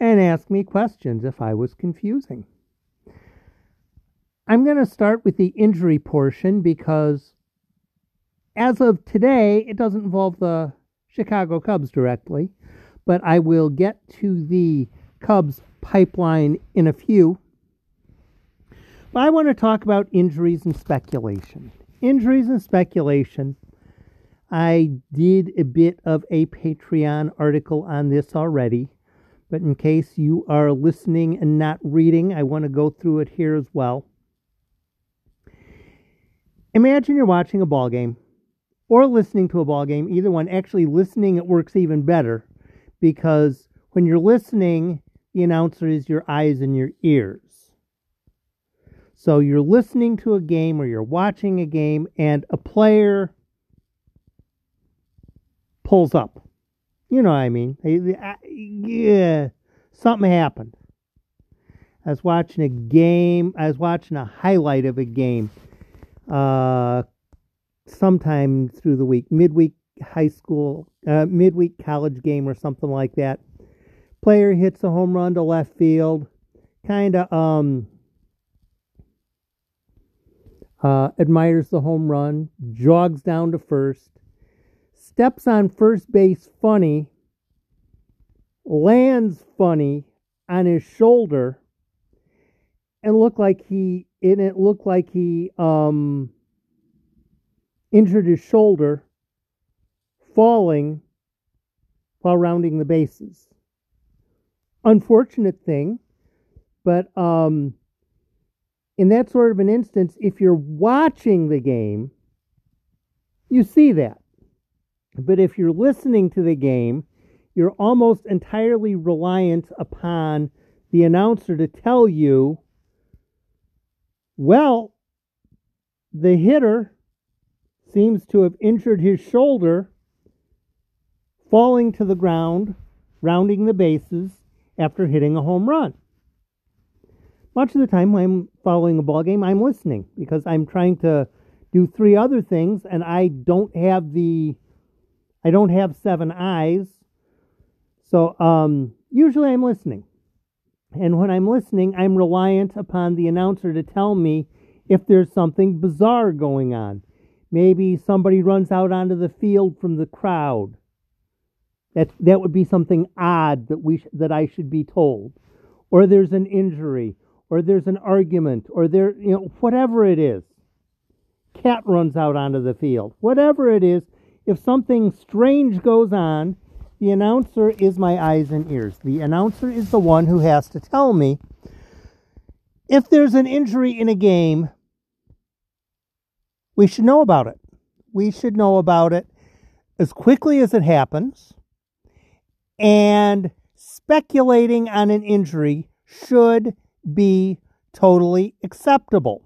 and ask me questions if I was confusing. I'm going to start with the injury portion because as of today, it doesn't involve the Chicago Cubs directly, but I will get to the Cubs pipeline in a few. But I want to talk about injuries and speculation. Injuries and speculation. I did a bit of a Patreon article on this already. But in case you are listening and not reading, I want to go through it here as well. Imagine you're watching a ball game or listening to a ball game, either one. Actually, listening it works even better because when you're listening, the announcer is your eyes and your ears. So you're listening to a game or you're watching a game, and a player pulls up. You know what I mean? Yeah, something happened. I was watching a game. I was watching a highlight of a game. Uh, sometime through the week, midweek high school, uh, midweek college game or something like that. Player hits a home run to left field. Kind of um uh, admires the home run, jogs down to first, steps on first base funny, lands funny on his shoulder, and looked like he and it looked like he um, injured his shoulder falling while rounding the bases. Unfortunate thing, but um, in that sort of an instance, if you're watching the game, you see that. But if you're listening to the game, you're almost entirely reliant upon the announcer to tell you, well, the hitter seems to have injured his shoulder falling to the ground, rounding the bases after hitting a home run. Much of the time when I'm following a ball game, I'm listening because I'm trying to do three other things and I don't have the I don't have seven eyes. So um, usually I'm listening. And when I'm listening, I'm reliant upon the announcer to tell me if there's something bizarre going on. Maybe somebody runs out onto the field from the crowd. That that would be something odd that we sh- that I should be told. Or there's an injury, or there's an argument, or there you know whatever it is. Cat runs out onto the field. Whatever it is, if something strange goes on, the announcer is my eyes and ears. The announcer is the one who has to tell me if there's an injury in a game, we should know about it. We should know about it as quickly as it happens. And speculating on an injury should be totally acceptable.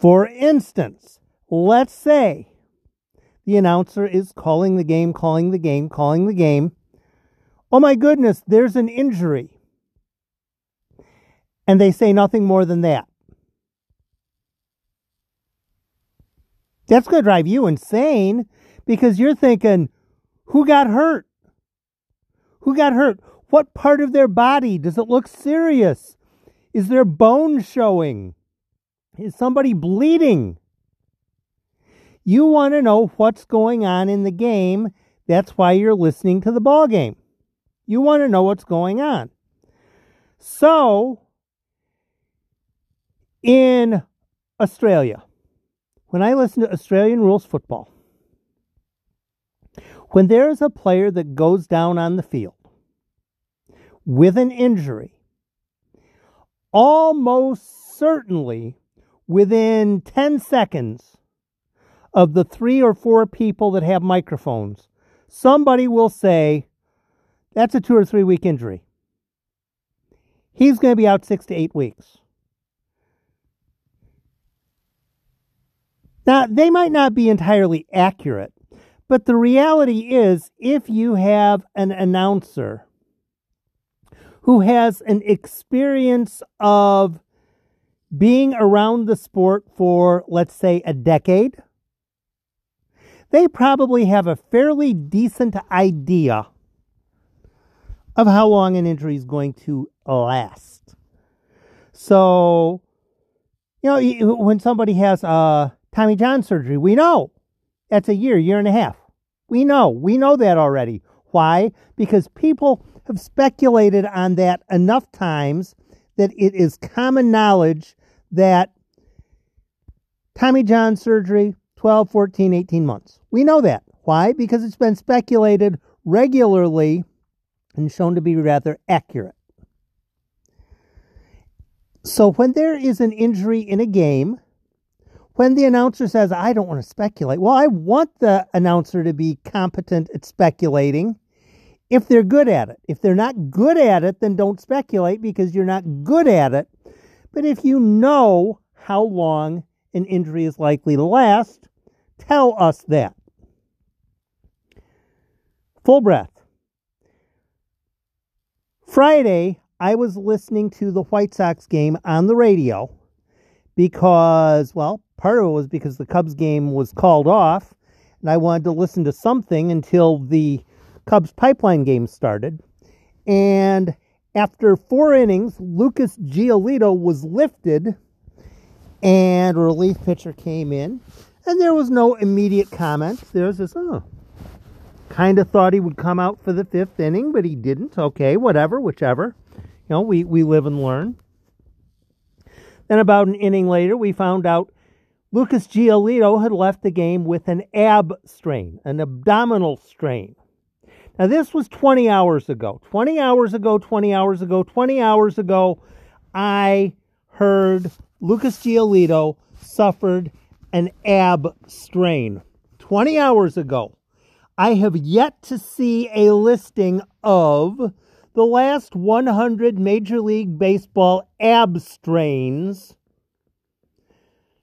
For instance, let's say the announcer is calling the game, calling the game, calling the game. Oh my goodness, there's an injury. And they say nothing more than that. That's going to drive you insane because you're thinking, who got hurt? Who got hurt? What part of their body? Does it look serious? Is there bone showing? Is somebody bleeding? You want to know what's going on in the game. That's why you're listening to the ball game. You want to know what's going on. So, in Australia, when I listen to Australian rules football, when there is a player that goes down on the field with an injury, almost certainly within 10 seconds, of the three or four people that have microphones, somebody will say, that's a two or three week injury. he's going to be out six to eight weeks. Now, they might not be entirely accurate, but the reality is if you have an announcer who has an experience of being around the sport for, let's say, a decade, they probably have a fairly decent idea of how long an injury is going to last. So, you know, when somebody has a Tommy John surgery, we know that's a year, year and a half. We know. We know that already. Why? Because people have speculated on that enough times that it is common knowledge that Tommy John surgery, 12, 14, 18 months. We know that. Why? Because it's been speculated regularly and shown to be rather accurate. So when there is an injury in a game, when the announcer says, I don't want to speculate, well, I want the announcer to be competent at speculating if they're good at it. If they're not good at it, then don't speculate because you're not good at it. But if you know how long an injury is likely to last, tell us that. Full breath. Friday, I was listening to the White Sox game on the radio because, well, part of it was because the Cubs game was called off, and I wanted to listen to something until the Cubs pipeline game started. And after four innings, Lucas Giolito was lifted and a relief pitcher came in. And there was no immediate comment. There was just, oh, kind of thought he would come out for the fifth inning, but he didn't. Okay, whatever, whichever. You know, we, we live and learn. Then about an inning later, we found out Lucas Giolito had left the game with an ab strain, an abdominal strain. Now, this was 20 hours ago. 20 hours ago, 20 hours ago, 20 hours ago, I heard Lucas Giolito suffered an ab strain. 20 hours ago. I have yet to see a listing of the last 100 Major League Baseball ab strains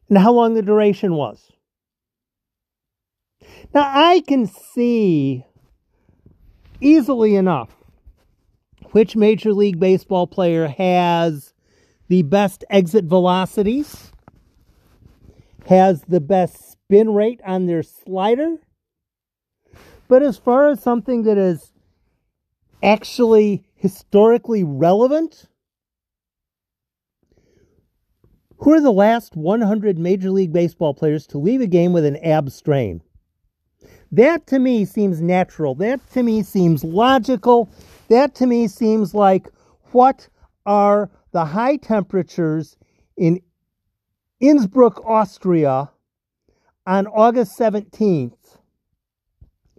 and how long the duration was. Now, I can see easily enough which Major League Baseball player has the best exit velocities, has the best spin rate on their slider. But as far as something that is actually historically relevant, who are the last 100 Major League Baseball players to leave a game with an ab strain? That to me seems natural. That to me seems logical. That to me seems like what are the high temperatures in Innsbruck, Austria on August 17th.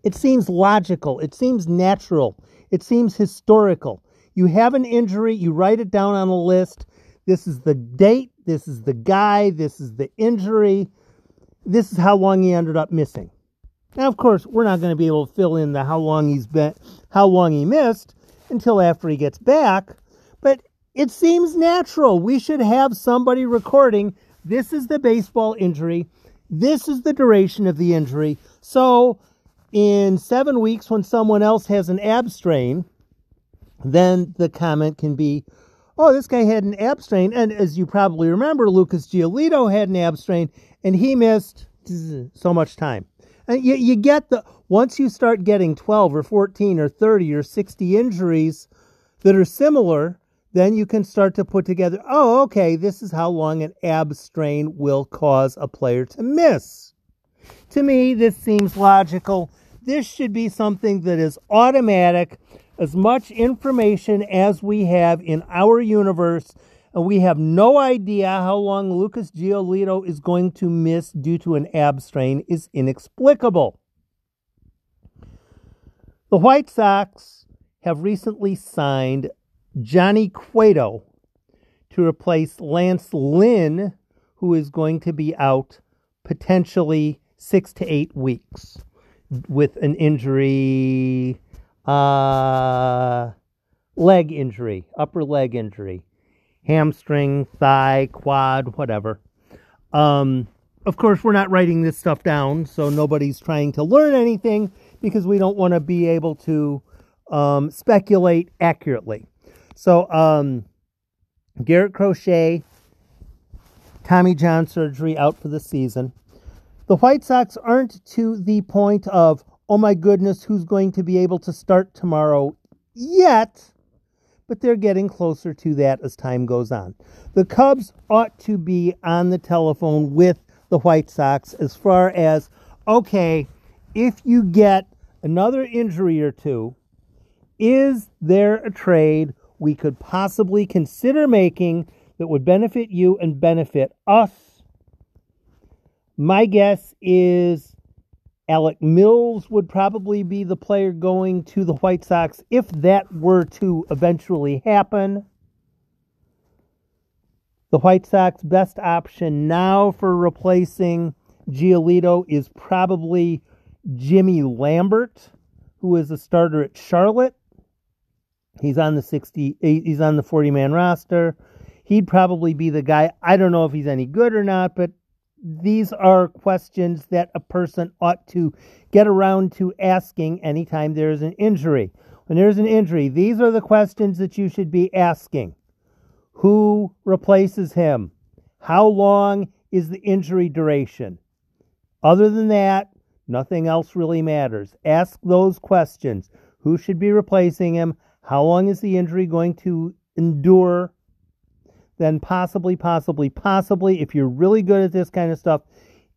It seems logical. It seems natural. It seems historical. You have an injury, you write it down on a list. This is the date, this is the guy, this is the injury, this is how long he ended up missing. Now, of course, we're not going to be able to fill in the how long he's been, how long he missed until after he gets back, but it seems natural. We should have somebody recording. This is the baseball injury. This is the duration of the injury. So, in seven weeks, when someone else has an ab strain, then the comment can be, oh, this guy had an ab strain. And as you probably remember, Lucas Giolito had an ab strain and he missed so much time. And you, you get the once you start getting 12 or 14 or 30 or 60 injuries that are similar, then you can start to put together, oh, okay, this is how long an ab strain will cause a player to miss. To me, this seems logical. This should be something that is automatic. As much information as we have in our universe and we have no idea how long Lucas Giolito is going to miss due to an ab strain is inexplicable. The White Sox have recently signed Johnny Cueto to replace Lance Lynn, who is going to be out potentially six to eight weeks with an injury. Uh, leg injury, upper leg injury, hamstring, thigh, quad, whatever. Um, of course, we're not writing this stuff down, so nobody's trying to learn anything because we don't want to be able to um, speculate accurately. So, um, Garrett Crochet, Tommy John surgery out for the season. The White Sox aren't to the point of, oh my goodness, who's going to be able to start tomorrow yet, but they're getting closer to that as time goes on. The Cubs ought to be on the telephone with the White Sox as far as, okay, if you get another injury or two, is there a trade we could possibly consider making that would benefit you and benefit us? My guess is Alec Mills would probably be the player going to the White Sox if that were to eventually happen. The White Sox best option now for replacing Giolito is probably Jimmy Lambert, who is a starter at Charlotte. He's on the 60 eh, he's on the 40 man roster. He'd probably be the guy. I don't know if he's any good or not, but these are questions that a person ought to get around to asking anytime there is an injury. When there's an injury, these are the questions that you should be asking. Who replaces him? How long is the injury duration? Other than that, nothing else really matters. Ask those questions. Who should be replacing him? How long is the injury going to endure? Then, possibly, possibly, possibly, if you're really good at this kind of stuff,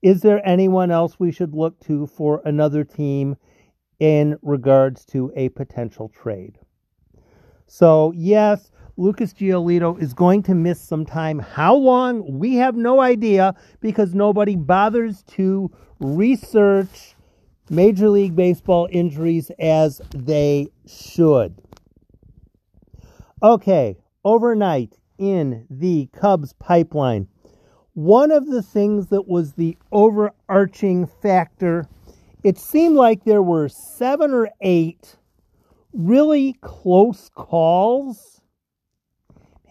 is there anyone else we should look to for another team in regards to a potential trade? So, yes, Lucas Giolito is going to miss some time. How long? We have no idea because nobody bothers to research Major League Baseball injuries as they should. Okay, overnight in the Cubs pipeline, one of the things that was the overarching factor, it seemed like there were seven or eight really close calls.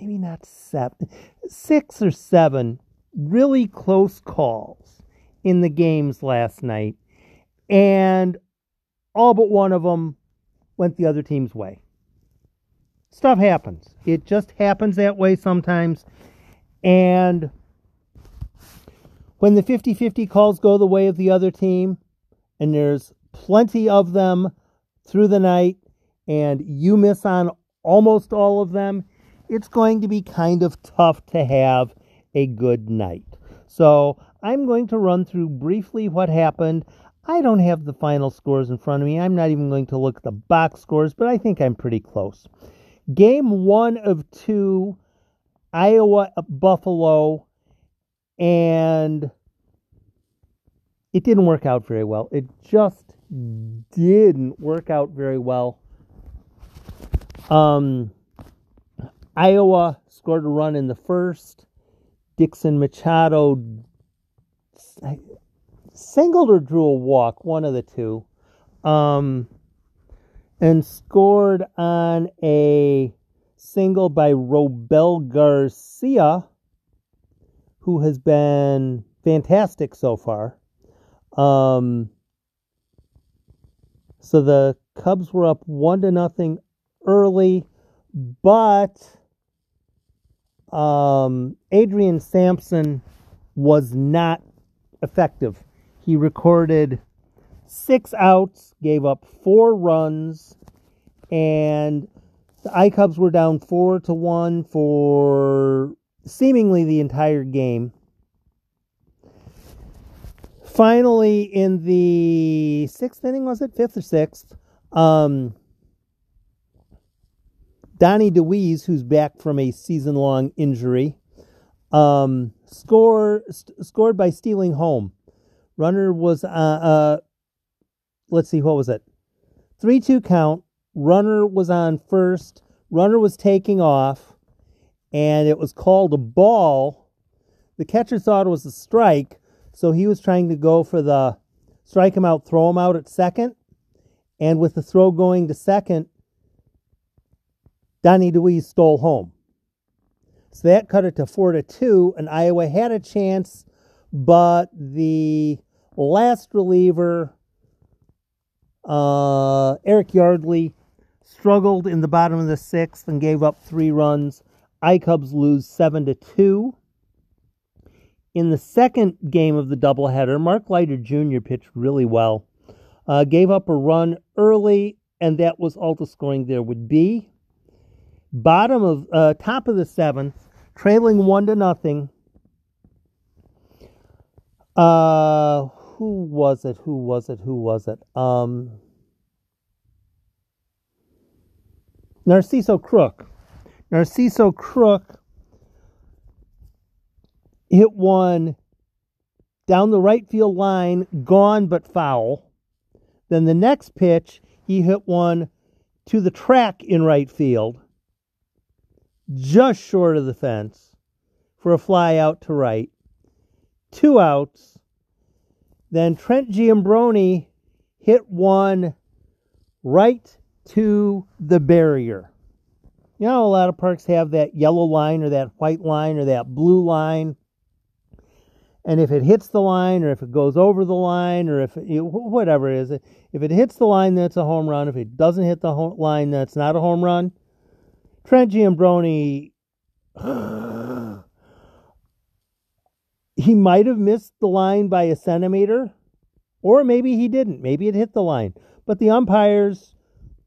Maybe not seven, six or seven really close calls in the games last night. And all but one of them went the other team's way stuff happens. It just happens that way sometimes. And when the 50 50 calls go the way of the other team, and there's plenty of them through the night, and you miss on almost all of them, it's going to be kind of tough to have a good night. So I'm going to run through briefly what happened. I don't have the final scores in front of me. I'm not even going to look at the box scores, but I think I'm pretty close. Game one of two, Iowa Buffalo, and it didn't work out very well. It just didn't work out very well. Um, Iowa scored a run in the first. Dixon Machado singled or drew a walk, one of the two. Um, and scored on a single by Robel Garcia, who has been fantastic so far. Um, so the Cubs were up one to nothing early, but um, Adrian Sampson was not effective. He recorded six outs, gave up four runs, and the iCubs were down four to one for seemingly the entire game. Finally, in the sixth inning, was it fifth or sixth? Um, Donnie Dewees, who's back from a season-long injury, um, score st- scored by stealing home. Runner was uh, uh, let's see, what was it? 3 2 count. Runner was on first. Runner was taking off, and it was called a ball. The catcher thought it was a strike, so he was trying to go for the strike him out, throw him out at second. And with the throw going to second, Donnie Dewees stole home. So that cut it to four to two, and Iowa had a chance, but the last reliever, uh, Eric Yardley, struggled in the bottom of the sixth and gave up three runs. I Cubs lose seven to two. In the second game of the doubleheader, Mark Leiter Jr. pitched really well. Uh, gave up a run early, and that was all the scoring there would be. Bottom of uh, top of the seventh, trailing one to nothing. Uh, who was it? Who was it? Who was it? Um, Narciso Crook. Narciso Crook hit one down the right field line, gone but foul. Then the next pitch, he hit one to the track in right field, just short of the fence, for a fly out to right. Two outs. Then Trent Giambrone hit one right to the barrier. You know, a lot of parks have that yellow line or that white line or that blue line. And if it hits the line or if it goes over the line or if it, whatever it is, if it hits the line, that's a home run. If it doesn't hit the line, that's not a home run. Trent Giambrone, he might have missed the line by a centimeter, or maybe he didn't. Maybe it hit the line. But the umpires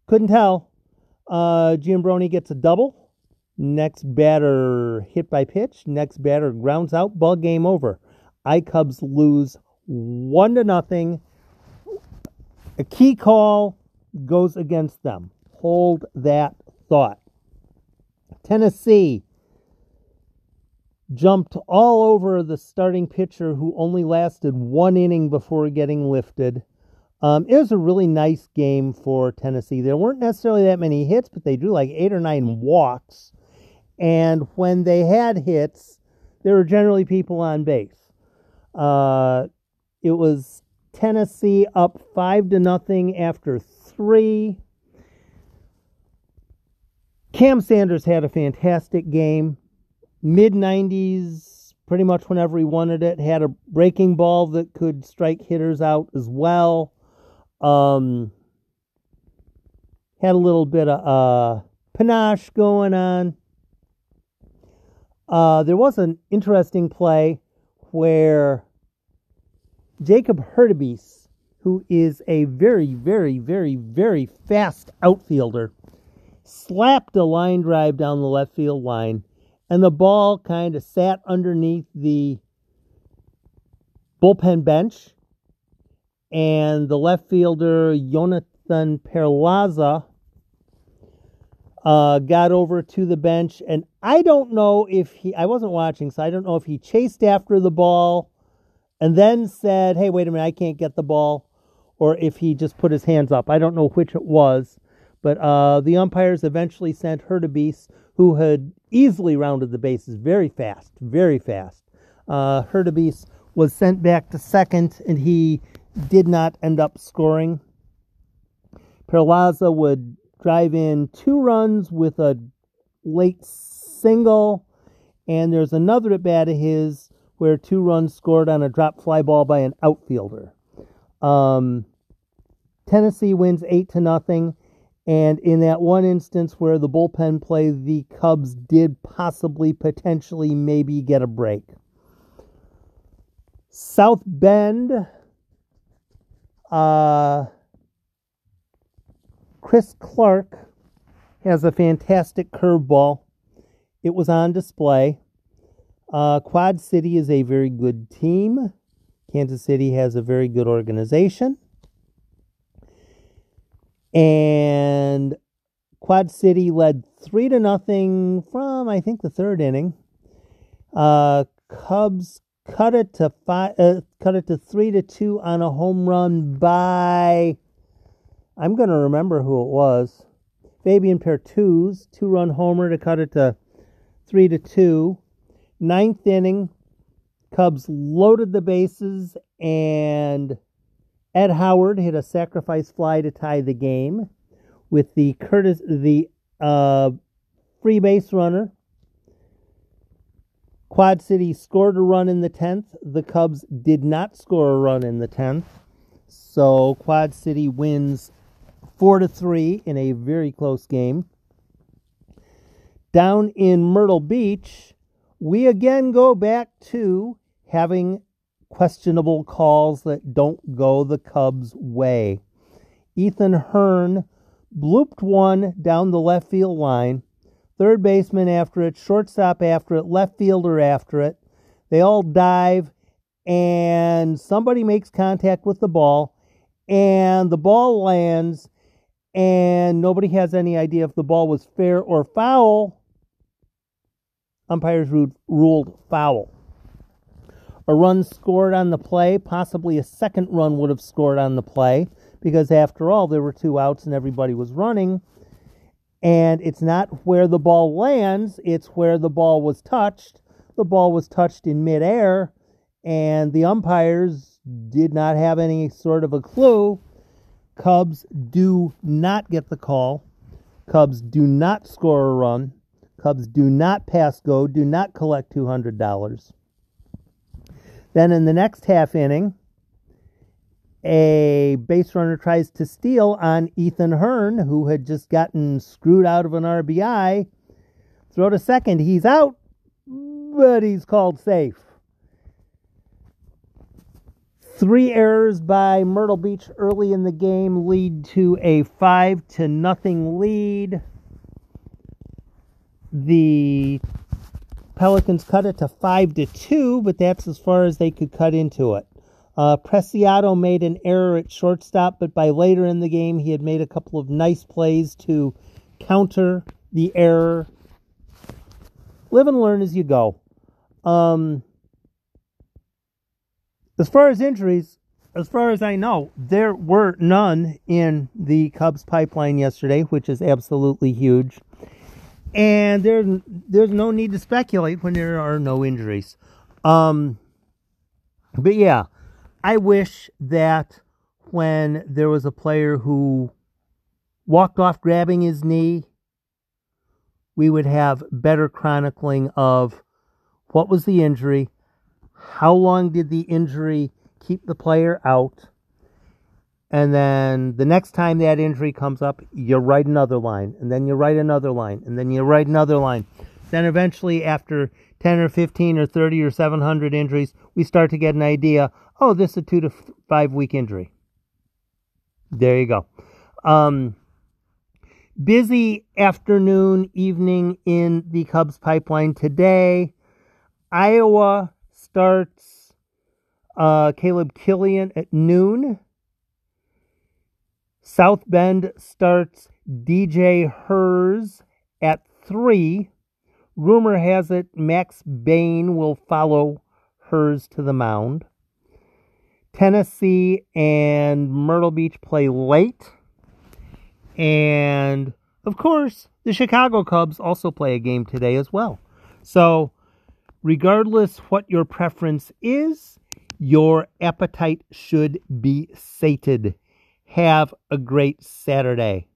couldn't tell. Uh, Giambrone gets a double. Next batter hit by pitch. Next batter grounds out. Ball game over. I Cubs lose one to nothing. A key call goes against them. Hold that thought. Tennessee jumped all over the starting pitcher who only lasted one inning before getting lifted. Um, it was a really nice game for Tennessee. There weren't necessarily that many hits, but they drew like eight or nine walks. And when they had hits, there were generally people on base. Uh, it was Tennessee up five to nothing after three. Cam Sanders had a fantastic game. Mid 90s, pretty much whenever he wanted it, had a breaking ball that could strike hitters out as well. Um, had a little bit of uh, panache going on. Uh, there was an interesting play where Jacob Hurtubise, who is a very, very, very, very fast outfielder, slapped a line drive down the left field line, and the ball kind of sat underneath the bullpen bench. And the left fielder, Jonathan Perlaza, uh, got over to the bench. And I don't know if he, I wasn't watching, so I don't know if he chased after the ball and then said, hey, wait a minute, I can't get the ball, or if he just put his hands up. I don't know which it was. But uh, the umpires eventually sent Hurtubise, who had easily rounded the bases very fast, very fast. Uh, was sent back to second, and he did not end up scoring. Perlaza would drive in two runs with a late single, and there's another at bat of his where two runs scored on a drop fly ball by an outfielder. Um, Tennessee wins eight to nothing, and in that one instance where the bullpen play, the Cubs did possibly, potentially, maybe get a break. South Bend, uh, Chris Clark has a fantastic curveball. It was on display. Uh, Quad City is a very good team. Kansas City has a very good organization. And Quad City led three to nothing from I think the third inning. Uh, Cubs cut it to five, uh, cut it to three to two on a home run by. I'm going to remember who it was. Fabian Pertuz, two run homer to cut it to three to two. Ninth inning, Cubs loaded the bases, and Ed Howard hit a sacrifice fly to tie the game with the Curtis the uh, free base runner. Quad City scored a run in the 10th. The Cubs did not score a run in the 10th. So Quad City wins 4 to 3 in a very close game. Down in Myrtle Beach, we again go back to having questionable calls that don't go the Cubs' way. Ethan Hearn blooped one down the left field line, third baseman after it, shortstop after it, left fielder after it. They all dive, and somebody makes contact with the ball, and the ball lands, and nobody has any idea if the ball was fair or foul. Umpires ruled foul. A run scored on the play, possibly a second run would have scored on the play because after all, there were two outs and everybody was running. And it's not where the ball lands, it's where the ball was touched. The ball was touched in midair, and the umpires did not have any sort of a clue. Cubs do not get the call. Cubs do not score a run. Cubs do not pass go, do not collect $200. Then in the next half inning, a base runner tries to steal on Ethan Hearn, who had just gotten screwed out of an RBI. Throw to second. He's out, but he's called safe. Three errors by Myrtle Beach early in the game lead to a five to nothing lead. The Pelicans cut it to five to two, but that's as far as they could cut into it. Uh, Preciado made an error at shortstop, but by later in the game, he had made a couple of nice plays to counter the error. Live and learn as you go. Um, as far as injuries, as far as I know, there were none in the Cubs pipeline yesterday, which is absolutely huge. And there's there's no need to speculate when there are no injuries. Um, but yeah, I wish that when there was a player who walked off grabbing his knee, we would have better chronicling of what was the injury, how long did the injury keep the player out, and then the next time that injury comes up, you write another line, and then you write another line, and then you write another line. Then eventually, after 10 or 15 or 30 or 700 injuries, we start to get an idea oh, this is a two to five week injury. There you go. Um, busy afternoon, evening in the Cubs pipeline today. Iowa starts uh, Caleb Killian at noon. South Bend starts DJ Herz at 3. Rumor has it Max Bain will follow Herz to the mound. Tennessee and Myrtle Beach play late. And of course, the Chicago Cubs also play a game today as well. So, regardless what your preference is, your appetite should be sated. Have a great Saturday.